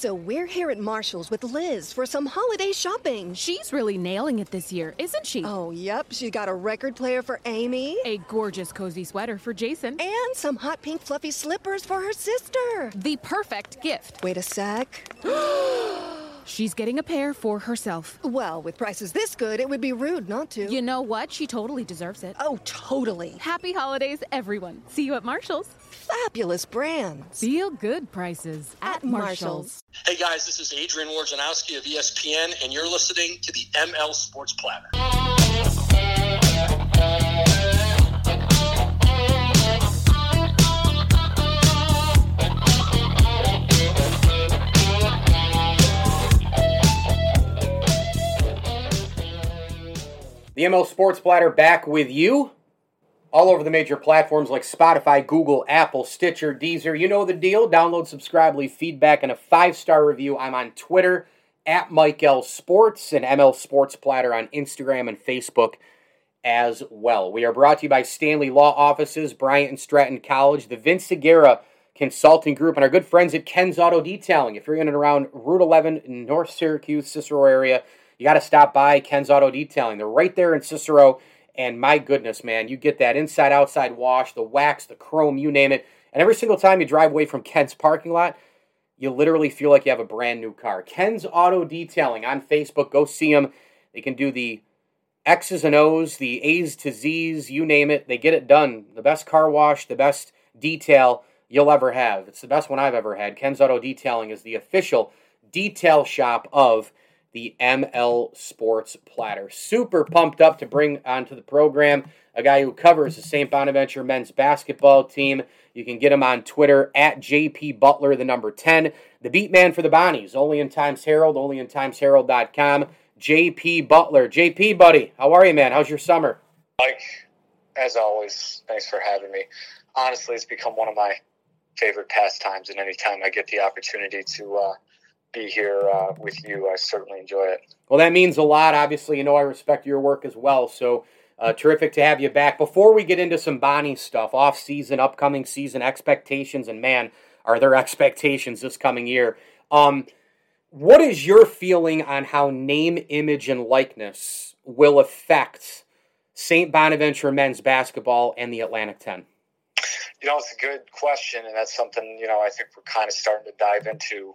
So we're here at Marshall's with Liz for some holiday shopping. She's really nailing it this year, isn't she? Oh, yep. She's got a record player for Amy. A gorgeous cozy sweater for Jason. And some hot pink fluffy slippers for her sister. The perfect gift. Wait a sec. She's getting a pair for herself. Well, with prices this good, it would be rude not to. You know what? She totally deserves it. Oh, totally. Happy holidays, everyone. See you at Marshall's. Fabulous brands. Feel good prices at, At Marshall's. Hey guys, this is Adrian Wojnarowski of ESPN, and you're listening to the ML Sports Platter. The ML Sports Platter back with you. All over the major platforms like Spotify, Google, Apple, Stitcher, Deezer. You know the deal. Download, subscribe, leave feedback, and a five star review. I'm on Twitter at Mike L Sports and ML Sports Platter on Instagram and Facebook as well. We are brought to you by Stanley Law Offices, Bryant and Stratton College, the Vince Segura Consulting Group, and our good friends at Ken's Auto Detailing. If you're in and around Route 11 in North Syracuse, Cicero area, you got to stop by Ken's Auto Detailing. They're right there in Cicero. And my goodness, man, you get that inside outside wash, the wax, the chrome, you name it. And every single time you drive away from Ken's parking lot, you literally feel like you have a brand new car. Ken's Auto Detailing on Facebook. Go see them. They can do the X's and O's, the A's to Z's, you name it. They get it done. The best car wash, the best detail you'll ever have. It's the best one I've ever had. Ken's Auto Detailing is the official detail shop of the ML Sports Platter. Super pumped up to bring onto the program a guy who covers the St. Bonaventure men's basketball team. You can get him on Twitter at JP Butler, the number 10. The beat man for the Bonnies, only in Times Herald, only in TimesHerald.com. JP Butler. JP, buddy, how are you, man? How's your summer? Mike, as always, thanks for having me. Honestly, it's become one of my favorite pastimes, and anytime I get the opportunity to uh, be here uh, with you, I certainly enjoy it. Well, that means a lot. Obviously, you know I respect your work as well. So uh, terrific to have you back. Before we get into some Bonnie stuff, off season, upcoming season expectations, and man, are there expectations this coming year? Um, what is your feeling on how name, image, and likeness will affect St. Bonaventure men's basketball and the Atlantic 10? You know, it's a good question, and that's something, you know, I think we're kind of starting to dive into,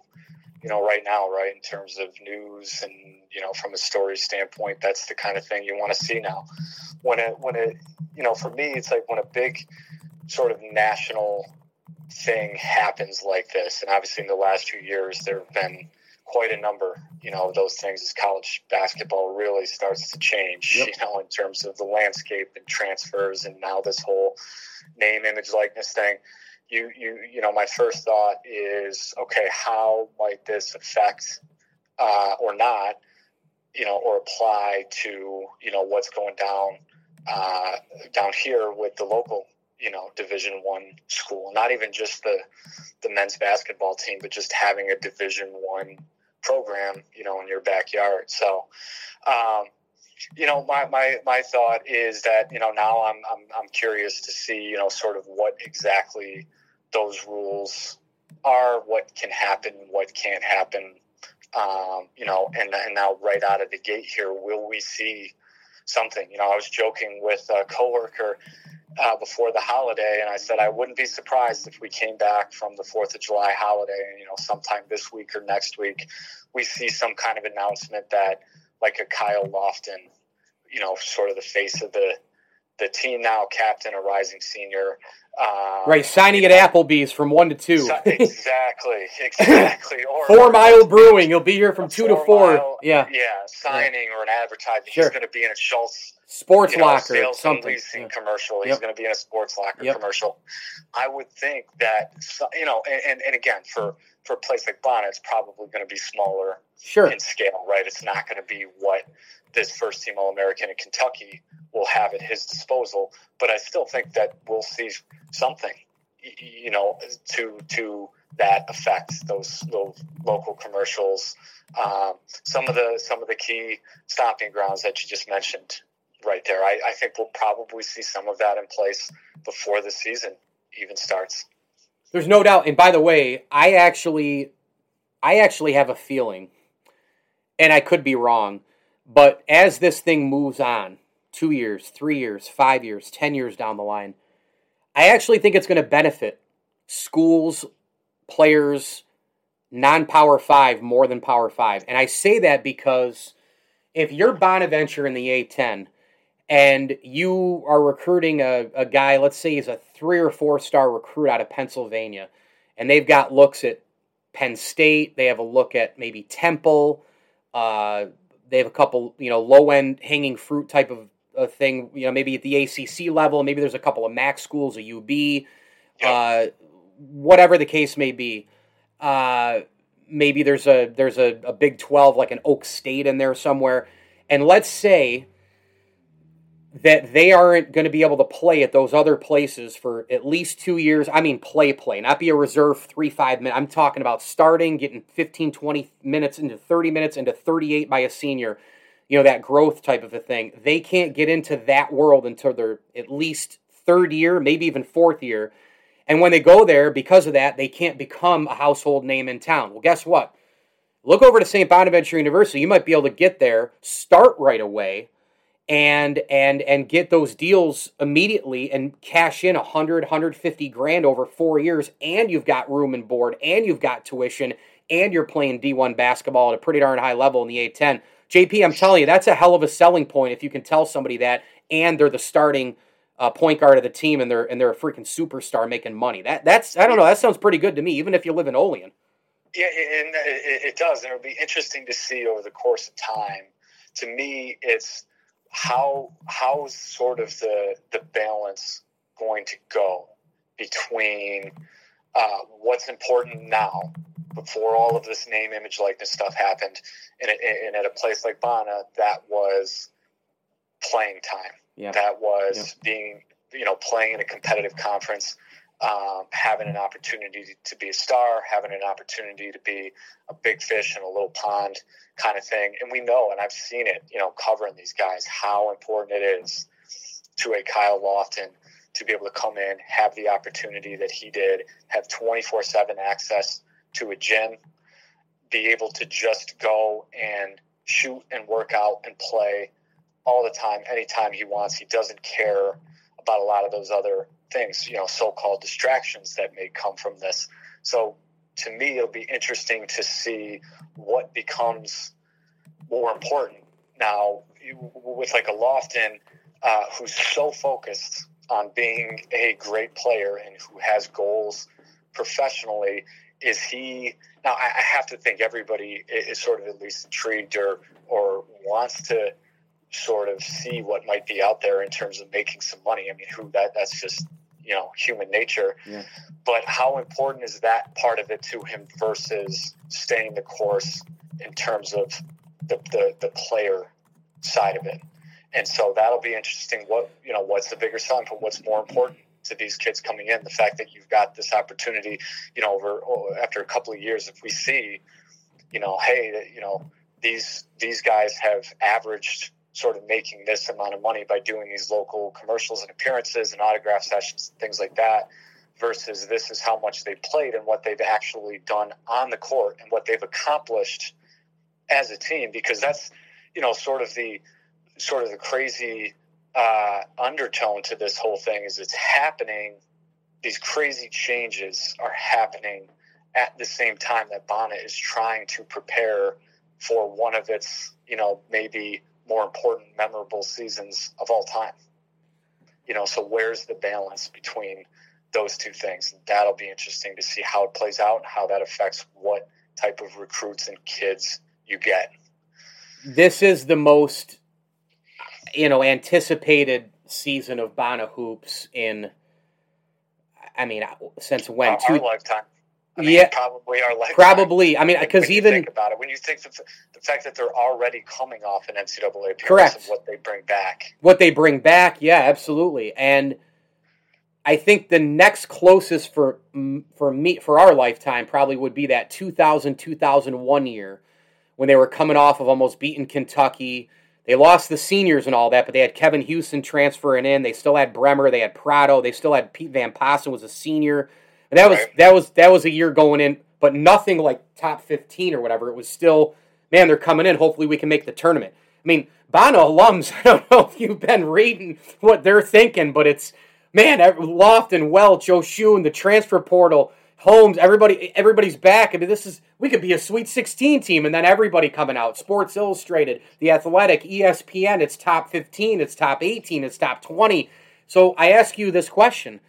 you know, right now, right, in terms of news and, you know, from a story standpoint, that's the kind of thing you want to see now. When it, when it, you know, for me, it's like when a big sort of national thing happens like this, and obviously in the last few years, there have been quite a number, you know, of those things as college basketball really starts to change, Yep. you know, in terms of the landscape and transfers and now this whole name, image, likeness thing. You, you, you know, my first thought is, okay, how might this affect uh, or not, you know, or apply to, you know, what's going down uh, down here with the local, you know, Division One school. Not even just the the men's basketball team, but just having a Division One program, you know, in your backyard. So, um, you know, my, my, my thought is that, you know, now I'm, I'm, I'm curious to see, you know, sort of what exactly those rules are, what can happen, what can't happen. Um, you know, and, and now right out of the gate here, will we see something? You know, I was joking with a coworker uh, before the holiday, and I said I wouldn't be surprised if we came back from the Fourth of July holiday, and you know, sometime this week or next week, we see some kind of announcement that, like a Kyle Lofton, you know, sort of the face of the the team now, captain, a rising senior, uh, Right, signing at know, Applebee's from 1 to 2. exactly, exactly. Or Four Mile Brewing. You'll be here from 2 to 4. Mile- Yeah. yeah, signing or an advertising. Sure. He's going to be in a Schultz Sports you know, Locker. Something. leasing Yeah. commercial. He's Yep. going to be in a sports locker Yep. commercial. I would think that you know, and, and, and again, for for a place like Bona, it's probably going to be smaller Sure. in scale, right? It's not going to be what this first team All American in Kentucky will have at his disposal. But I still think that we'll see something, you know, to to that effect. Those those local commercials, um, some of the some of the key stopping grounds that you just mentioned right there. I, I think we'll probably see some of that in place before the season even starts. There's no doubt. And by the way, I actually I actually have a feeling, and I could be wrong, but as this thing moves on, two years, three years, five years, ten years down the line, I actually think it's going to benefit schools, players, non power five more than power five. And I say that because if you're Bonaventure in the A10 and you are recruiting a, a guy, let's say he's a three or four star recruit out of Pennsylvania, and they've got looks at Penn State, they have a look at maybe Temple, uh, they have a couple, you know, low end hanging fruit type of a thing, you know, maybe at the ACC level, maybe there's a couple of MAC schools, a UB, uh, whatever the case may be. Uh, maybe there's a there's a, a Big Twelve like an Okie State in there somewhere, and let's say that they aren't going to be able to play at those other places for at least two years. I mean, play, play, not be a reserve three, five minutes. I'm talking about starting, getting 15, 20 minutes into 30 minutes into 38 by a senior, you know, that growth type of a thing. They can't get into that world until they're at least third year, maybe even fourth year. And when they go there, because of that, they can't become a household name in town. Well, guess what? Look over to St. Bonaventure University. You might be able to get there, start right away, and and and get those deals immediately and cash in 100 150 grand over four years and you've got room and board and you've got tuition and you're playing d1 basketball at a pretty darn high level in the a10 jp i'm telling you that's a hell of a selling point if you can tell somebody that and they're the starting uh, point guard of the team and they're and they're a freaking superstar making money. That that's i don't know that sounds pretty good to me even if you live in olean. Yeah and it, it does and it'll be interesting to see over the course of time. To me it's how how is sort of the the balance going to go between uh, what's important now before all of this name image likeness stuff happened and, and at a place like Bona that was playing time yeah. that was yeah. being you know playing in a competitive conference um, having an opportunity to be a star, having an opportunity to be a big fish in a little pond kind of thing. And we know, and I've seen it, you know, covering these guys, how important it is to a Kyle Lofton to be able to come in, have the opportunity that he did, have 24 7 access to a gym, be able to just go and shoot and work out and play all the time, anytime he wants. He doesn't care about a lot of those other things, you know, so-called distractions that may come from this. So to me, it'll be interesting to see what becomes more important now with like a Lofton uh, who's so focused on being a great player and who has goals professionally. Is he now? I have to think everybody is sort of at least intrigued or or wants to sort of see what might be out there in terms of making some money. I mean, who that that's just you know human nature. Yeah. But how important is that part of it to him versus staying the course in terms of the, the, the player side of it? And so that'll be interesting. What you know, what's the bigger selling point? What's more important to these kids coming in? The fact that you've got this opportunity, you know, over oh, after a couple of years, if we see, you know, hey, you know, these these guys have averaged sort of making this amount of money by doing these local commercials and appearances and autograph sessions and things like that versus this is how much they played and what they've actually done on the court and what they've accomplished as a team. Because that's you know sort of the sort of the crazy uh, undertone to this whole thing is it's happening. These crazy changes are happening at the same time that Bona is trying to prepare for one of its you know maybe more important, memorable seasons of all time. You know, so where's the balance between those two things? And That'll be interesting to see how it plays out and how that affects what type of recruits and kids you get. This is the most, you know, anticipated season of Bona hoops in. I mean, since when? Our, two, our lifetime. I mean, yeah, probably our lifetime. Probably. I mean, because even think about it, when you think of the fact that they're already coming off an NCAA appearance correct. and what they bring back, what they bring back, yeah, absolutely. And I think the next closest for for me for our lifetime probably would be that 2000 2001 year when they were coming off of almost beating Kentucky. They lost the seniors and all that, but they had Kevin Houston transferring in. They still had Bremer. They had Prado. They still had Pete Van Paassen was a senior. And that was right. that was that was a year going in but nothing like top 15 or whatever. It was still, man, they're coming in. Hopefully we can make the tournament. I mean, Bona alums, I don't know if you've been reading what they're thinking, but it's, man, Lofton, Welch, Oshun, the transfer portal, Holmes, everybody, everybody's back. I mean, this is we could be a Sweet 16 team, and then everybody coming out. Sports Illustrated, The Athletic, ESPN. It's top 15, it's top 18, it's top 20. So I ask you this question: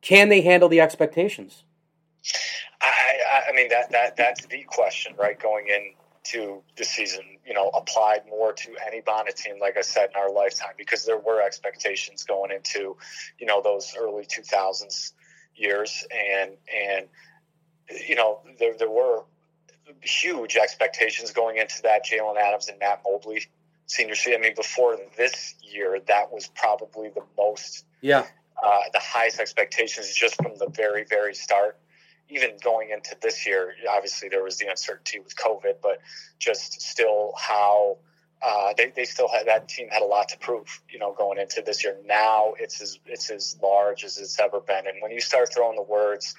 Can they handle the expectations? I, I mean that that that's the question, right? Going into the season, you know, applied more to any Bona team, like I said, in our lifetime, because there were expectations going into, you know, those early 2000s years, and and you know there there were huge expectations going into that Jalen Adams and Matt Mobley senior season. I mean, before this year, that was probably the most yeah uh, the highest expectations just from the very very start. Even going into this year, obviously there was the uncertainty with COVID, but just still how uh, they, they still had that team had a lot to prove, you know, going into this year. Now it's as it's as large as it's ever been. And when you start throwing the words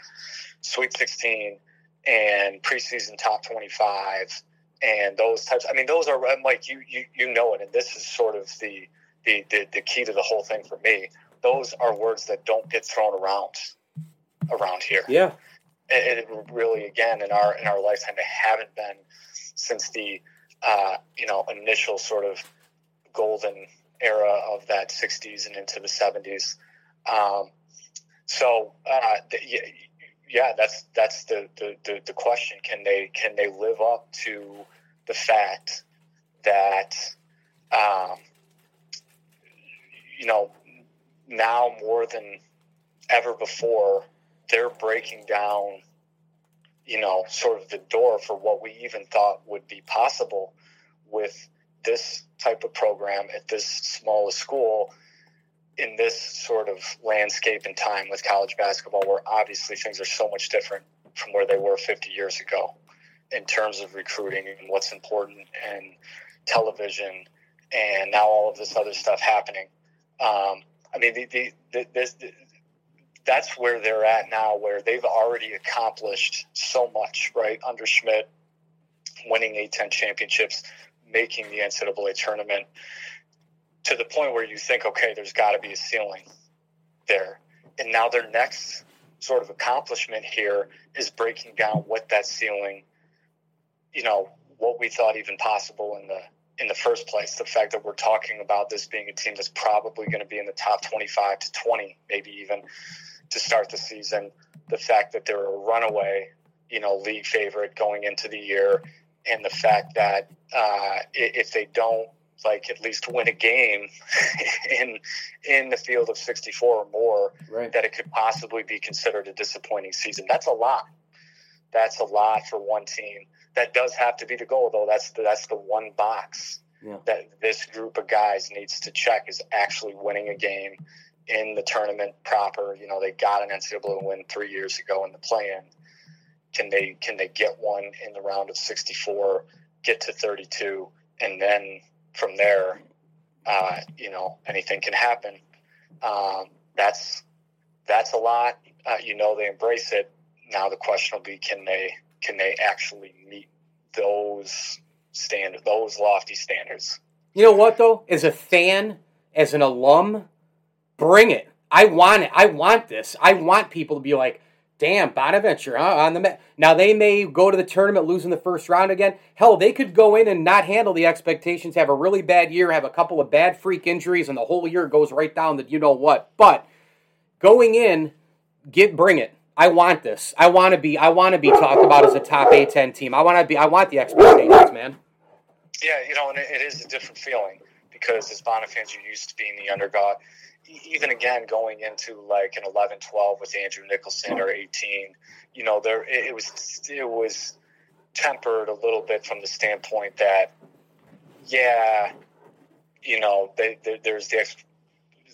Sweet 16 and preseason top 25 and those types, I mean, those are like you you you know it. And this is sort of the the the, the key to the whole thing for me. Those are words that don't get thrown around around here. Yeah, and it really again in our in our lifetime they haven't been since the uh, you know, initial sort of golden era of that 60s and into the 70s. Um, so, uh, the, yeah, that's that's the, the, the, the, question. Can they can they live up to the fact that um, you know now more than ever before they're breaking down you know, sort of the door for what we even thought would be possible with this type of program at this small school in this sort of landscape and time with college basketball, where obviously things are so much different from where they were 50 years ago in terms of recruiting and what's important and television and now all of this other stuff happening. Um, I mean, the, the, the, this, that's where they're at now, where they've already accomplished so much, right? Under Schmidt, winning A10 championships, making the NCAA tournament, to the point where you think, okay, there's got to be a ceiling there. And now their next sort of accomplishment here is breaking down what that ceiling, you know, what we thought even possible in the in the first place. The fact that we're talking about this being a team that's probably going to be in the top 25 to 20, maybe even to start the season. The fact that they're a runaway, you know, league favorite going into the year, and the fact that uh, if they don't like at least win a game in in the field of 64 or more, right. that it could possibly be considered a disappointing season. That's a lot. That's a lot for one team. That does have to be the goal, though. That's the, that's the one box yeah. that this group of guys needs to check is actually winning a game in the tournament proper. You know, they got an NCAA win three years ago in the play-in. Can they can they get one in the round of 64, get to 32, and then from there, uh, you know, anything can happen. Um, that's that's a lot. Uh, you know, they embrace it. Now the question will be, can they can they actually meet those standard those lofty standards? You know what though? As a fan, as an alum, bring it. I want it. I want this. I want people to be like, damn, Bonaventure huh, on the mat. Now they may go to the tournament losing the first round again. Hell, they could go in and not handle the expectations, have a really bad year, have a couple of bad freak injuries, and the whole year goes right down that you know what. But going in, get bring it. I want this. I want to be. I want to be talked about as a top A10 team. I want to be. I want the expectations, man. Yeah, you know, and it is a different feeling because as Bona fans, you're used to being the underdog even again going into like an 11 12 with Andrew Nicholson or 18 you know there it was it was tempered a little bit from the standpoint that yeah you know they, they, there's the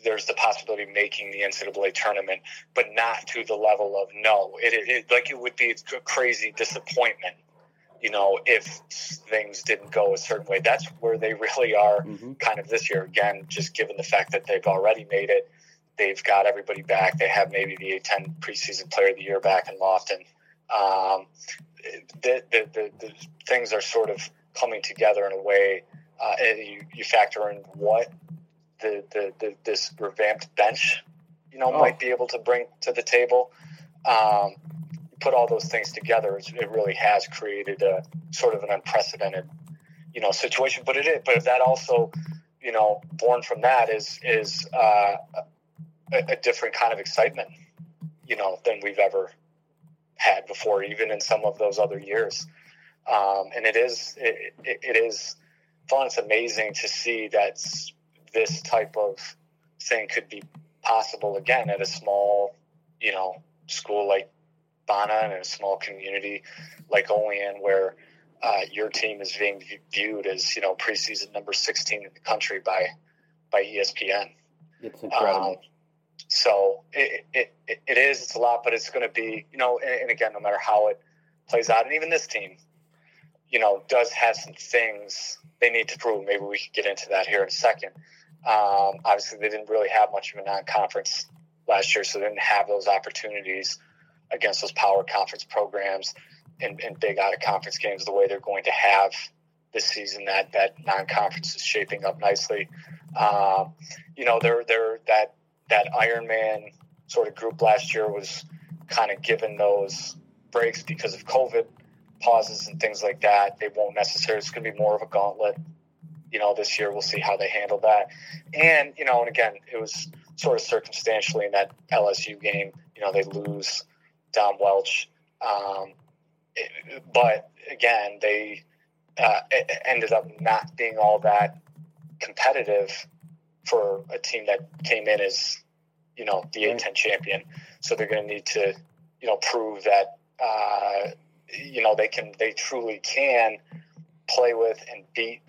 there's the possibility of making the NCAA tournament, but not to the level of no. It, it, it like it would be a crazy disappointment you know, if things didn't go a certain way. That's where they really are mm-hmm. kind of this year. Again, just given the fact that they've already made it, they've got everybody back. They have maybe the A10 preseason player of the year back in Lofton. Um, the, the, the, the, things are sort of coming together in a way. Uh, you, you factor in what the, the, the, this revamped bench, you know, oh. might be able to bring to the table. Um, put all those things together, it really has created a sort of an unprecedented, you know, situation. But it is, but that also, you know, born from that is is uh, a, a different kind of excitement, you know, than we've ever had before, even in some of those other years. Um, and it is it, it, it is fun. It's amazing to see that this type of thing could be possible again at a small, you know, school like Bona and a small community like Olean, where uh, your team is being viewed as you know preseason number 16 in the country by by ESPN. It's incredible. Um, so it, it, it, it is it's a lot, but it's going to be you know, and, and again, no matter how it plays out, and even this team, you know, does have some things they need to prove. Maybe we could get into that here in a second. Um, obviously, they didn't really have much of a non-conference last year, so they didn't have those opportunities against those power conference programs and, big out of conference games the way they're going to have this season. That that non conference is shaping up nicely. Um, you know, they're they're that that Ironman sort of group last year was kind of given those breaks because of COVID pauses and things like that. They won't necessarily. It's going to be more of a gauntlet. You know, this year we'll see how they handle that. And you know, and again, it was sort of circumstantially in that LSU game. You know, they lose Dom Welch. Um, it, but again, they uh, ended up not being all that competitive for a team that came in as, you know, the A10 champion. So they're going to need to, you know, prove that, uh, you know, they can, they truly can play with and beat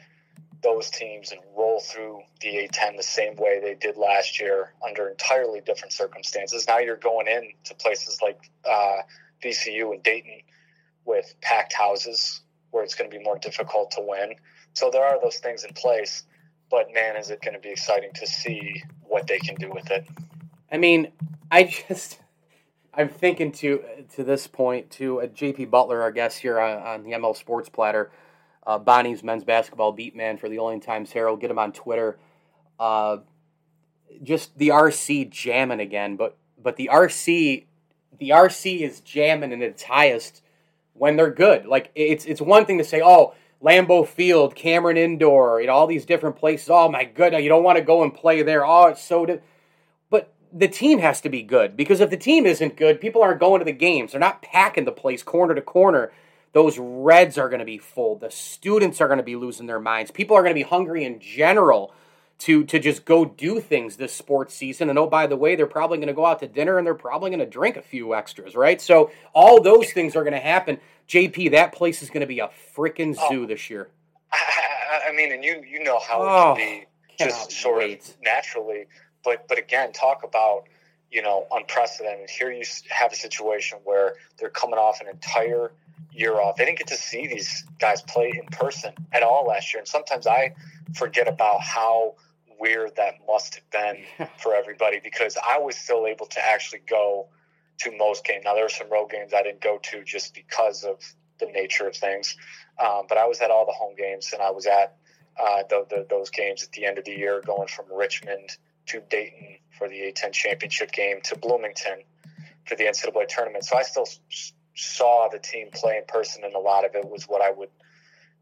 those teams and roll through the A10 the same way they did last year under entirely different circumstances. Now you're going in to places like uh, VCU and Dayton with packed houses where it's going to be more difficult to win. So there are those things in place, but man, is it going to be exciting to see what they can do with it. I mean, I just. I'm thinking to to this point to uh, JP Butler, our guest here on, on the ML Sports Platter uh, Bonnie's men's basketball beat man for the Olean Times Herald. Get him on Twitter. Uh, just the RC jamming again, but but the RC the RC is jamming in its highest when they're good. Like it's it's one thing to say, oh, Lambeau Field, Cameron Indoor, you know, all these different places. Oh my goodness, you don't want to go and play there. Oh, it's so. Di-. But the team has to be good because if the team isn't good, people aren't going to the games. They're not packing the place corner to corner those reds are going to be full. The students are going to be losing their minds. People are going to be hungry in general to to just go do things this sports season. And oh, by the way, they're probably going to go out to dinner and they're probably going to drink a few extras, right? So all those things are going to happen. JP, that place is going to be a freaking oh. zoo oh, this year. I, I, mean, and you you know how oh, it can oh, be just sort wait. of naturally, but but again, talk about you know unprecedented. Here you have a situation where they're coming off an entire year off. They didn't get to see these guys play in person at all last year. And sometimes I forget about how weird that must have been for everybody because I was still able to actually go to most games. Now, there were some road games I didn't go to just because of the nature of things. Um, but I was at all the home games and I was at uh, the, the, those games at the end of the year, going from Richmond to Dayton for the A10 championship game to Bloomington for the NCAA tournament. So I still saw the team play in person, and a lot of it was what I would,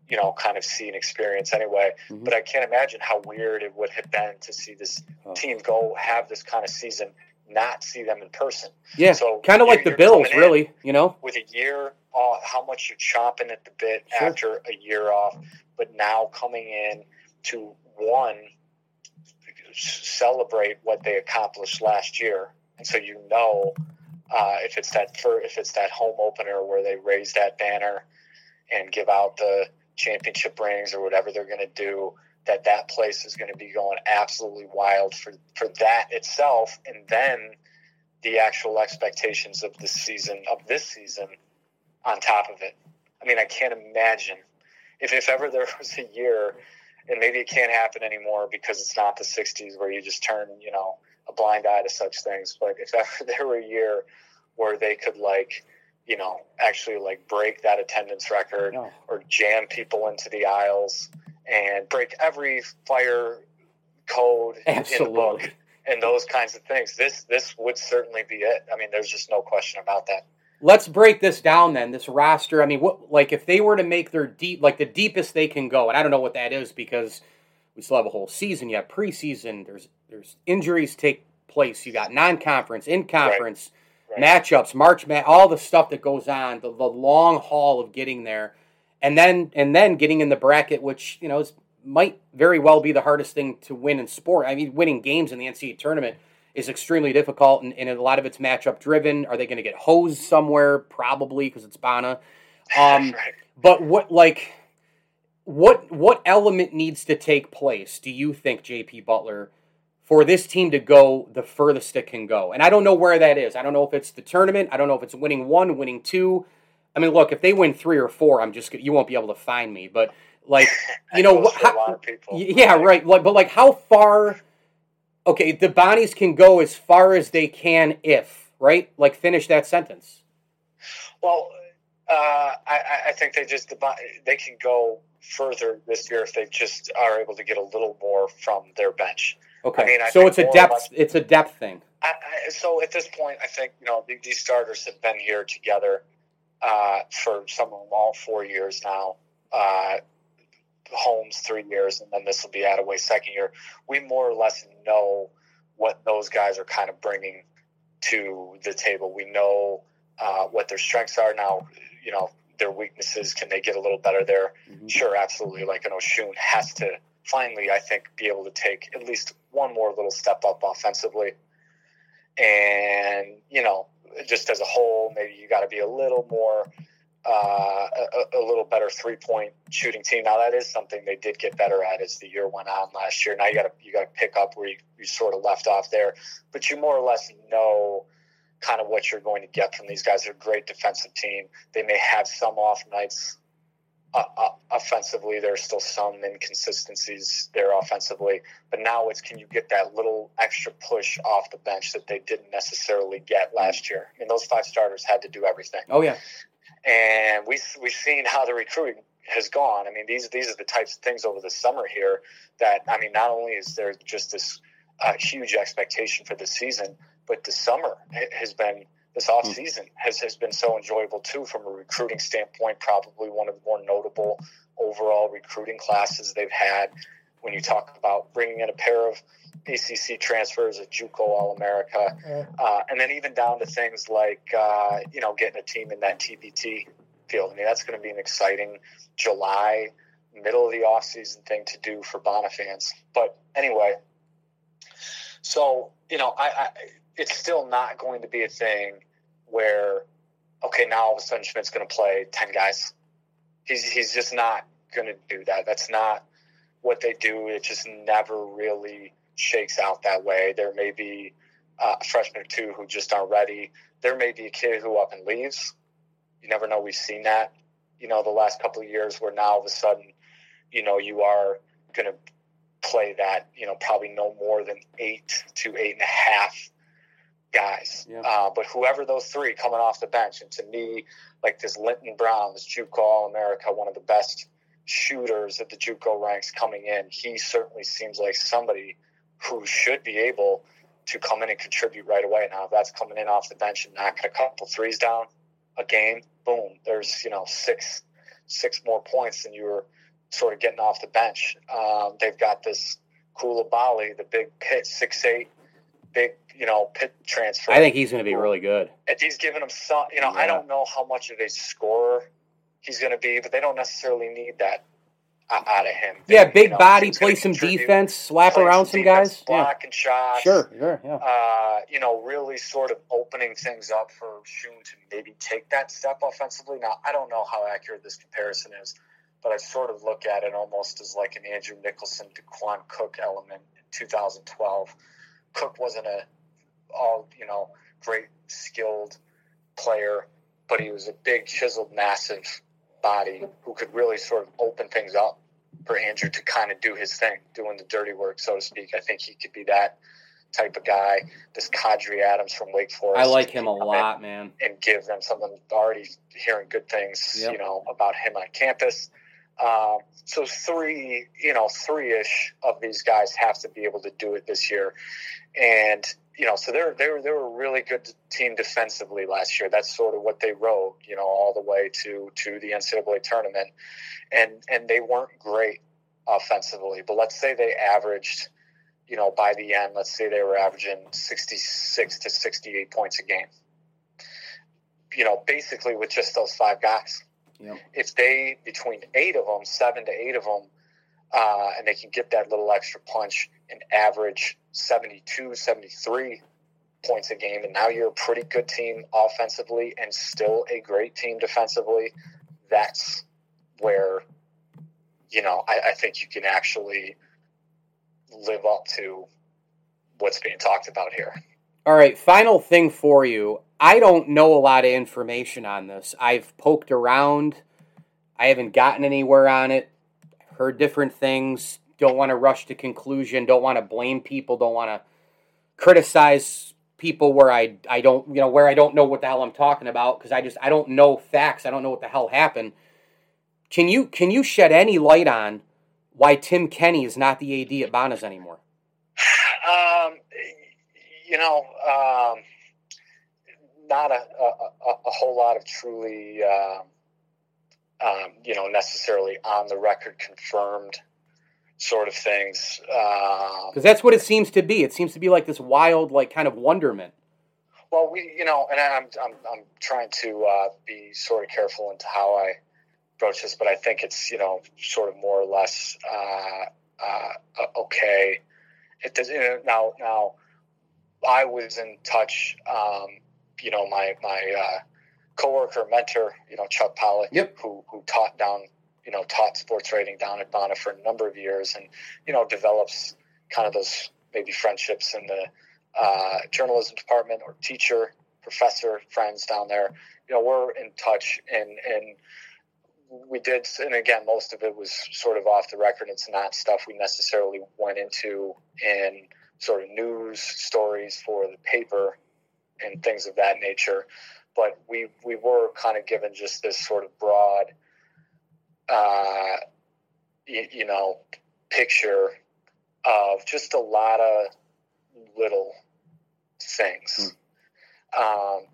you know, kind of see and experience anyway. Mm-hmm. But I can't imagine how weird it would have been to see this oh. team go have this kind of season, not see them in person. Yeah, so kind of like the Bills, really. You know, with a year off, how much you're chomping at the bit sure. after a year off, but now coming in to one celebrate what they accomplished last year, and so you know uh, if it's that if it's that home opener where they raise that banner and give out the championship rings or whatever they're going to do, that that place is going to be going absolutely wild for for that itself, and then the actual expectations of this season of this season on top of it. I mean, I can't imagine if if ever there was a year, and maybe it can't happen anymore because it's not the '60s where you just turn, you know a blind eye to such things. But if ever there were a year where they could like you know, actually like break that attendance record No. or jam people into the aisles and break every fire code in the book and those kinds of things. This this would certainly be it. I mean, there's just no question about that. Let's break this down then. This roster. I mean, what like if they were to make their deep, like the deepest they can go, and I don't know what that is because we still have a whole season. You have preseason. There's there's injuries take place. You got non-conference, in conference Right. matchups, March mat, all the stuff that goes on, the, the long haul of getting there, and then and then getting in the bracket, which you know is, might very well be the hardest thing to win in sport. I mean, winning games in the NCAA tournament is extremely difficult, and, and a lot of it's matchup driven. Are they going to get hosed somewhere? Probably because it's Bona. Um, right. but what like what what element needs to take place? Do you think, JP Butler? For this team to go the furthest it can go. And I don't know where that is. I don't know if it's the tournament. I don't know if it's winning one, winning two. I mean, look, if they win three or four, I'm just you won't be able to find me. But like, you know, how- lot of people. yeah, right. Like, but like, how far? Okay, the Bonnies can go as far as they can if right. Like, finish that sentence. Well, uh, I, I- think they just they can go further this year if they just are able to get a little more from their bench. Okay, I mean, I so it's a depth. less- It's a depth thing. I, I, so at this point, I think you know the- these starters have been here together uh, for some of them all four years now. Uh, Holmes three years, and then this will be Adaway second year. We more or less know what those guys are kind of bringing to the table. We know uh, what their strengths are now. You know their weaknesses. Can they get a little better there? Mhm. Sure, absolutely. Like an Oshun has to finally, I think, be able to take at least one more little step up offensively. And, you know, just as a whole, maybe you got to be a little more, uh, a, a little better three point shooting team. Now, that is something they did get better at as the year went on last year. Now you got to, you got to pick up where you, you sort of left off there. But you more or less know kind of what you're going to get from these guys. They're a great defensive team. They may have some off nights uh, uh, offensively. There's still some inconsistencies there offensively, but now it's can you get that little extra push off the bench that they didn't necessarily get last year? I mean, those five starters had to do everything, Oh yeah, and we we've seen how the recruiting has gone. I mean, these these are the types of things over the summer here that I mean, not only is there just this uh, huge expectation for the season, but the summer has been this off season has, has been so enjoyable too from a recruiting standpoint. Probably one of the more notable overall recruiting classes they've had. When you talk about bringing in a pair of ACC transfers, a JUCO All America, uh, and then even down to things like uh, you know getting a team in that TBT field. I mean that's going to be an exciting July, middle of the off season thing to do for Bona fans. But anyway, so you know I, I it's still not going to be a thing where okay now all of a sudden Schmidt's going to play ten guys. He's he's just not going to do that. That's not what they do. It just never really shakes out that way. There may be uh, a freshman or two who just aren't ready. There may be a kid who up and leaves. You never know. We've seen that. You know, the last couple of years where now all of a sudden, you know, you are going to play that. You know, probably no more than eight to eight and a half guys. Yeah. Uh, but whoever those three coming off the bench, and to me, like this Linton Brown, this JUCO All America, one of the best shooters at the JUCO ranks coming in, he certainly seems like somebody who should be able to come in and contribute right away. Now, if that's coming in off the bench and knocking a couple threes down a game, boom, there's you know six six more points than you were sort of getting off the bench. Um, they've got this Coulibaly, the big pit, six eight, big you know pit transfer. I think he's going to be really good. And he's giving him some. You know, I don't know how much of a scorer he's going to be, but they don't necessarily need that out of him. Yeah, big you know, body, play some defense, slap around some defense, guys. Yeah, block and shots. sure, sure, yeah. Uh, you know, really sort of opening things up for Shun to maybe take that step offensively. Now, I don't know how accurate this comparison is, but I sort of look at it almost as like an Andrew Nicholson to Quan Cook element in 2012. Cook wasn't a all you know great skilled player, but he was a big chiseled, massive body who could really sort of open things up for Andrew to kind of do his thing, doing the dirty work, so to speak. I think he could be that type of guy. This Quadry Adams from Wake Forest. I like him a lot, man. And give them something. Already hearing good things, Yep. you know, about him on campus. Um, so three, you know, three ish of these guys have to be able to do it this year, and you know, so they're they were they were a really good team defensively last year. That's sort of what they rode, you know, all the way to to the NCAA tournament, and and they weren't great offensively, but let's say they averaged, you know, by the end, let's say they were averaging sixty six to sixty eight points a game. You know, basically with just those five guys Yep. if they between eight of them, seven to eight of them, uh, and they can get that little extra punch and average 72, 73 points a game, and now you're a pretty good team offensively and still a great team defensively. That's where you know I, I think you can actually live up to what's being talked about here. All right, final thing for you. I don't know a lot of information on this. I've poked around. I haven't gotten anywhere on it. Heard different things. Don't want to rush to conclusion. Don't want to blame people. Don't want to criticize people where I I don't you know where I don't know what the hell I'm talking about because I just I don't know facts. I don't know what the hell happened. Can you can you shed any light on why Tim Kenney is not the AD at Bonas anymore? Um, you know, um, not a, a, a- whole lot of truly, um, um, you know, necessarily on the record confirmed sort of things. Um, Because that's what it seems to be. It seems to be like this wild, like kind of wonderment. Well, we, you know, and I'm, I'm, I'm trying to uh, be sort of careful into how I broach this, but I think it's, you know, sort of more or less uh, uh, uh, okay. It does, you know, now, now, I was in touch, um, you know, my my uh, coworker, mentor, you know, Chuck Pollock, Yep. who who taught down, you know, taught sports writing down at Bona for a number of years, and you know, develops kind of those maybe friendships in the uh, journalism department or teacher, professor friends down there. You know, we're in touch, and and we did, and again, most of it was sort of off the record. It's not stuff we necessarily went into in sort of news stories for the paper and things of that nature. But we we were kind of given just this sort of broad, uh, you, you know, picture of just a lot of little things. Um,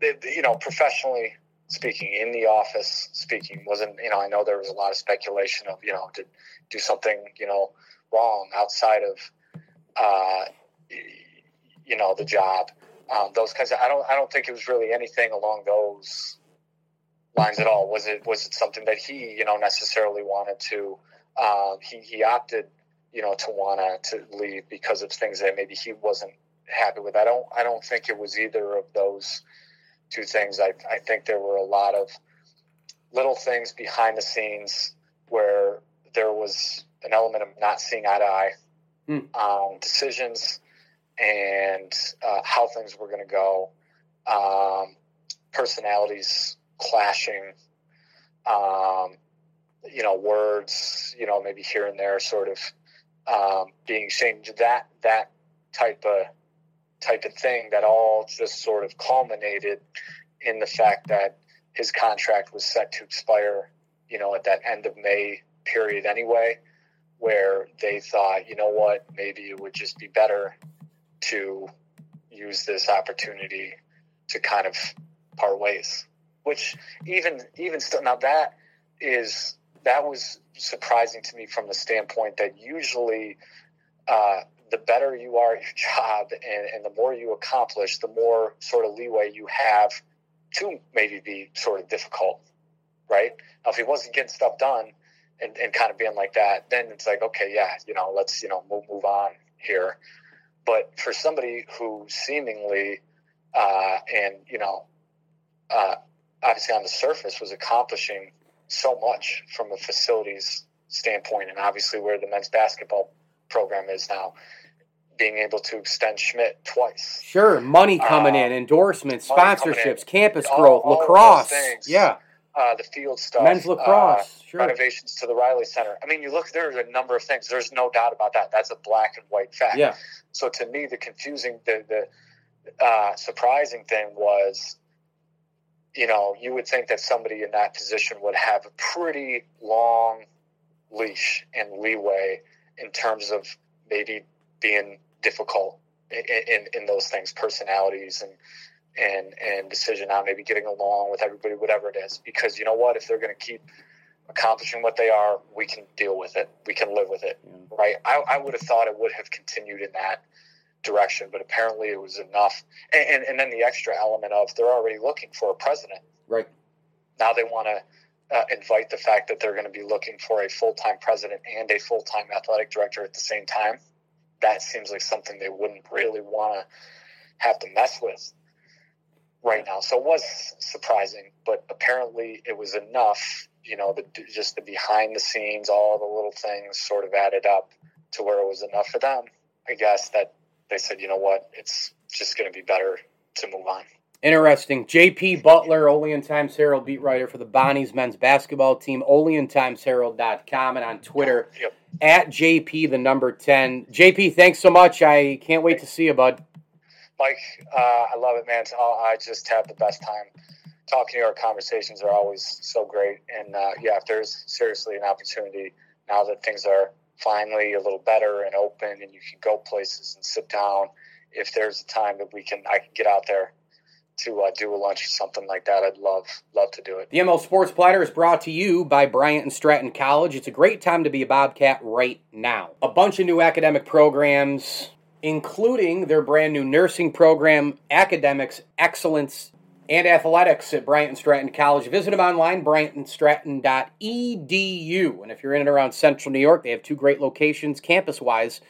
th- th- you know, professionally speaking, in the office speaking, wasn't you know I know there was a lot of speculation of you know to do something you know wrong outside of uh, you know the job. Um, those kinds of I don't I don't think it was really anything along those lines at all. Was it was it something that he you know necessarily wanted to? Um, he he opted you know to wanna to leave because of things that maybe he wasn't happy with. I don't I don't think it was either of those two things. I I think there were a lot of little things behind the scenes where there was an element of not seeing eye to eye on decisions and uh, how things were going to go, um, personalities clashing, um, you know, words, you know, maybe here and there, sort of um, being changed. That that type of type of thing that all just sort of culminated in the fact that his contract was set to expire, you know, at that end of May period anyway, where they thought, you know what, maybe it would just be better to use this opportunity to kind of part ways. Which even even still now that is that was surprising to me from the standpoint that usually uh, the better you are at your job and, and the more you accomplish, the more sort of leeway you have to maybe be sort of difficult, right? Now, if he wasn't getting stuff done and, and kind of being like that, then it's like, okay, yeah, you know, let's, you know, move, move on here. But for somebody who seemingly, uh, and, you know, uh, obviously on the surface was accomplishing so much from a facilities standpoint and obviously where the men's basketball program is now, being able to extend Schmidt twice. Sure, money coming Uh, in, endorsements, sponsorships, in. campus All- growth, all lacrosse. things. Yeah, uh, the field stuff, men's lacrosse, uh, sure. renovations to the Reilly Center. I mean, you look, there's a number of things. There's no doubt about that. That's a black and white fact. Yeah. So to me, the confusing, the the uh, surprising thing was, you know, you would think that somebody in that position would have a pretty long leash and leeway in terms of maybe being difficult in, in, in those things, personalities and and and decision on maybe getting along with everybody, whatever it is. Because you know what, if they're going to keep accomplishing what they are, we can deal with it. We can live with it, Yeah. right? I, I would have thought it would have continued in that direction, but apparently it was enough. And, and, and then the extra element of they're already looking for a president. Right. Now they want to uh, invite the fact that they're going to be looking for a full time president and a full time athletic director at the same time. That seems like something they wouldn't really want to have to mess with right now. So it was surprising, but apparently it was enough. You know, the, just the behind the scenes, all the little things sort of added up to where it was enough for them. I guess that they said, you know what, it's just going to be better to move on. Interesting. JP Butler, Olean Times Herald beat writer for the Bonnies men's basketball team, oleantimesherald.com, and on Twitter Yep. at JP the number 10. JP, thanks so much. I can't wait to see you, bud. Mike, uh, I love it, man. So I just have the best time talking to you. Our conversations are always so great. And uh, yeah, if there's seriously an opportunity now that things are finally a little better and open and you can go places and sit down, if there's a time that we can, I can get out there to uh, do a lunch or something like that, I'd love, love to do it. The ML Sports Platter is brought to you by Bryant and Stratton College. It's a great time to be a Bobcat right now. A bunch of new academic programs, including their brand new nursing program, academics, excellence, and athletics at Bryant Stratton College. Visit them online, bryantandstratton.edu. And if you're in and around central New York, they have two great locations campus wise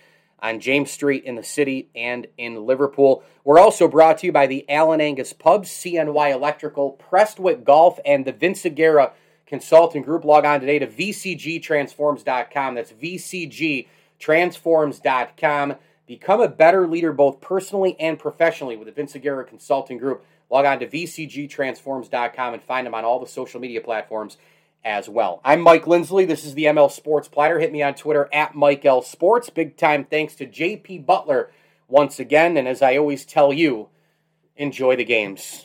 on James Street in the city and in Liverpool. We're also brought to you by the Allen Angus Pubs, CNY Electrical, Prestwick Golf, and the Vinciguerra Consulting Group. Log on today to vcgtransforms.com. That's vcgtransforms.com. Become a better leader both personally and professionally with the Vinciguerra Consulting Group. Log on to vcgtransforms.com and find them on all the social media platforms as well. I'm Mike Lindsley. This is the ML Sports Platter. Hit me on Twitter at Mike L Sports. Big time thanks to JP Butler once again. And as I always tell you, enjoy the games.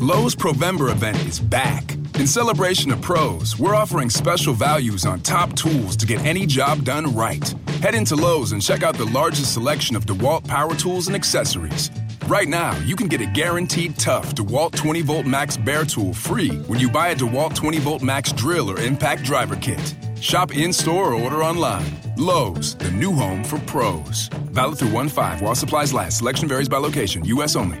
Lowe's Provember event is back. In celebration of pros, we're offering special values on top tools to get any job done right. Head into Lowe's and check out the largest selection of DeWalt power tools and accessories. Right now, you can get a guaranteed tough DeWalt 20 volt max bare tool free when you buy a DeWalt 20 volt max drill or impact driver kit. Shop in store or order online. Lowe's, the new home for pros. Valid through 1 5 while supplies last. Selection varies by location, U.S. only.